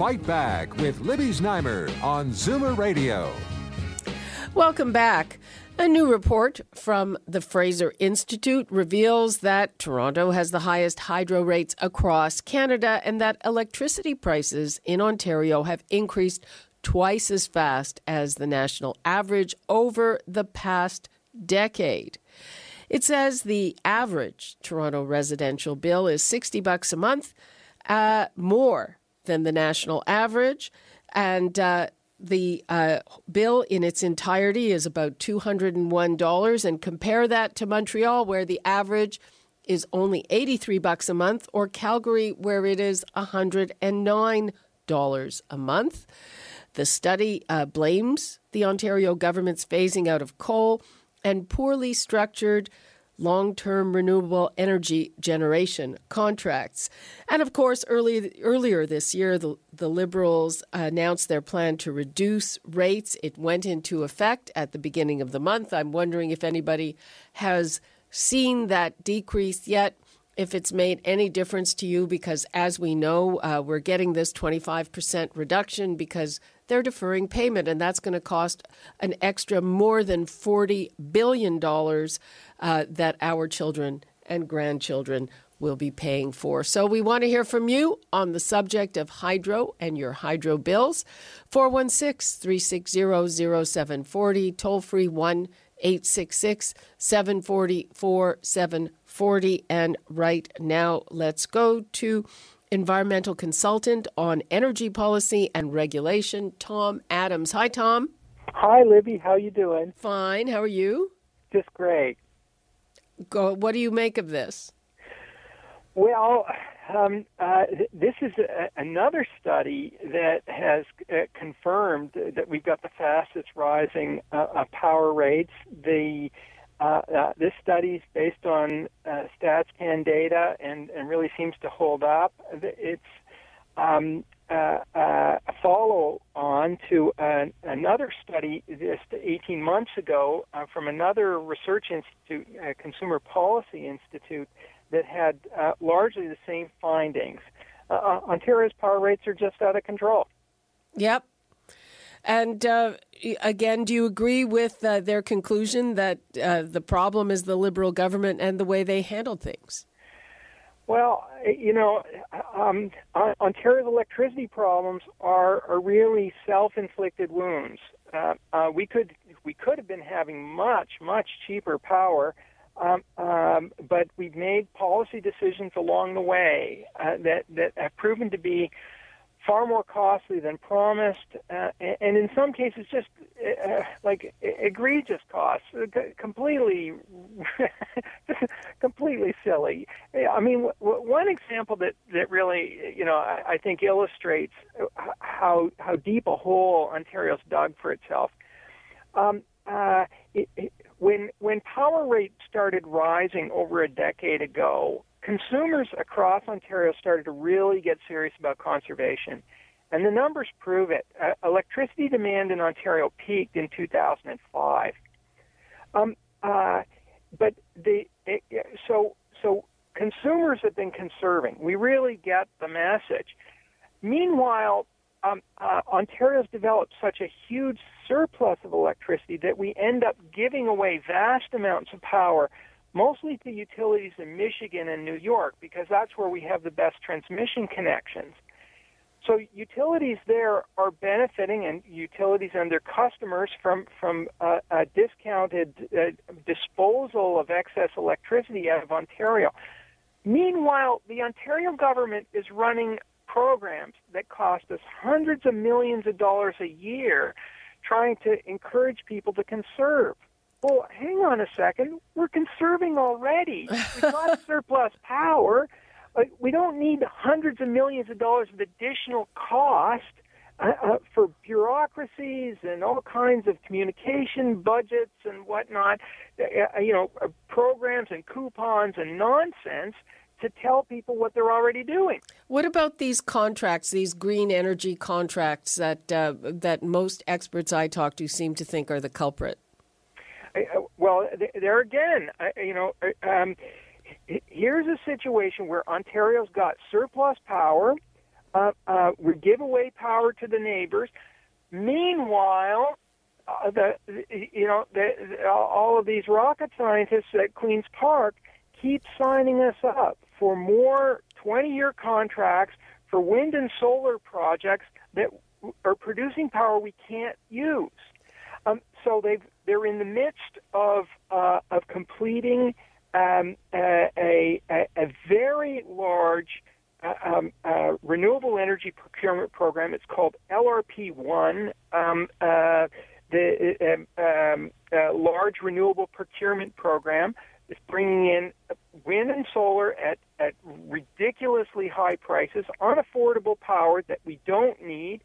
Fight Back with Libby Znaimer on Zoomer Radio. Welcome back. A new report from the Fraser Institute reveals that Toronto has the highest hydro rates across Canada and that electricity prices in Ontario have increased twice as fast as the national average over the past decade. It says the average Toronto residential bill is 60 bucks a month, uh, more than the national average. And uh, the uh, bill in its entirety is about $201. And compare that to Montreal, where the average is only 83 bucks a month, or Calgary, where it is $109 a month. The study uh, blames the Ontario government's phasing out of coal and poorly structured long term renewable energy generation contracts. And of course, early, earlier this year, the, the Liberals announced their plan to reduce rates. It went into effect at the beginning of the month. I'm wondering if anybody has seen that decrease yet. If it's made any difference to you, because as we know, uh, we're getting this 25% reduction because they're deferring payment, and that's going to cost an extra more than $40 billion uh, that our children and grandchildren will be paying for. So we want to hear from you on the subject of hydro and your hydro bills. 416 360 0740, toll free 1 866 744 740 And right now, let's go to environmental consultant on energy policy and regulation, Tom Adams. Hi, Tom. Hi, Libby. How you doing? Fine. How are you? Just great. Go, what do you make of this? Well, um, uh, this is a, another study that has uh, confirmed that we've got the fastest rising uh, power rates. The uh, uh, this study is based on uh, StatsCan data and, and really seems to hold up. It's um, uh, uh, a follow on to an, another study just 18 months ago uh, from another research institute, uh, Consumer Policy Institute, that had uh, largely the same findings. Uh, Ontario's power rates are just out of control. Yep. And again, do you agree with their conclusion that the problem is the Liberal government and the way they handled things? Well, you know, um, Ontario's electricity problems are, are really self-inflicted wounds. Uh, uh, we could we could have been having much much cheaper power, um, um, but we've made policy decisions along the way uh, that that have proven to be far more costly than promised, uh, and in some cases just uh, like egregious costs, uh, completely, completely silly. I mean, one example that that really, you know, I, I think illustrates how how deep a hole Ontario's dug for itself. Um, uh, it, it, when when power rates started rising over a decade ago, consumers across Ontario started to really get serious about conservation. And the numbers prove it. Uh, electricity demand in Ontario peaked in 2005. Um, uh, but the it, so so consumers have been conserving. We really get the message. Meanwhile, um, uh, Ontario's developed such a huge surplus of electricity that we end up giving away vast amounts of power mostly to utilities in Michigan and New York because that's where we have the best transmission connections. So utilities there are benefiting, and utilities and their customers from from uh, a discounted uh, disposal of excess electricity out of Ontario. Meanwhile, the Ontario government is running programs that cost us hundreds of millions of dollars a year, trying to encourage people to conserve well, hang on a second. We're conserving already. We've got surplus power. We don't need hundreds of millions of dollars of additional cost uh, uh, for bureaucracies and all kinds of communication budgets and whatnot, uh, uh, you know, uh, programs and coupons and nonsense to tell people what they're already doing. What about these contracts, these green energy contracts that uh, that most experts I talk to seem to think are the culprit? well, there again, you know, um, here's a situation where Ontario's got surplus power uh, uh, we give away power to the neighbors. Meanwhile, uh, the you know the, the, all of these rocket scientists at Queens Park keep signing us up for more 20-year contracts for wind and solar projects that are producing power we can't use. Um, so they they're in the midst of uh, of completing um, a, a, a very large uh, um, uh, renewable energy procurement program. It's called LRP1, um, uh, the um, um, uh, large renewable procurement program. is bringing in wind and solar at, at ridiculously high prices, unaffordable power that we don't need.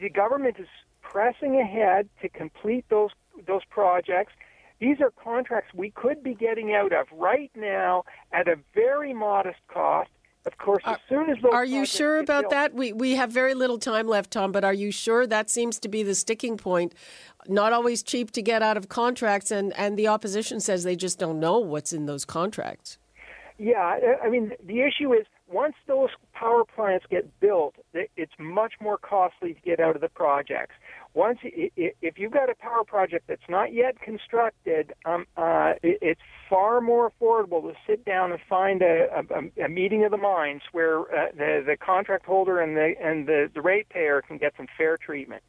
The government is pressing ahead to complete those those projects. These are contracts we could be getting out of right now at a very modest cost of course, as soon as those are you sure about built, that? We we have very little time left, Tom. But are you sure that seems to be the sticking point? Not always cheap to get out of contracts, and and the opposition says they just don't know what's in those contracts. Yeah, I mean the issue is once those power plants get built, it's much more costly to get out of the projects once if you've got a power project that's not yet constructed, um, uh, it's far more affordable to sit down and find a, a, a meeting of the minds where uh, the the contract holder and the and the, the ratepayer can get some fair treatment.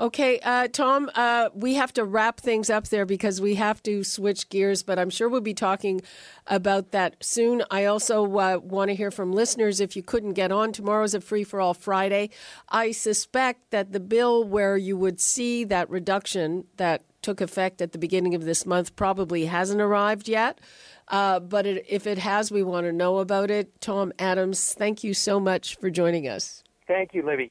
Okay, uh, Tom, uh, we have to wrap things up there because we have to switch gears, but I'm sure we'll be talking about that soon. I also uh, want to hear from listeners if you couldn't get on. Tomorrow's a free for all Friday. I suspect that the bill where you would see that reduction that took effect at the beginning of this month probably hasn't arrived yet. Uh, but it, if it has, we want to know about it. Tom Adams, thank you so much for joining us. Thank you, Libby.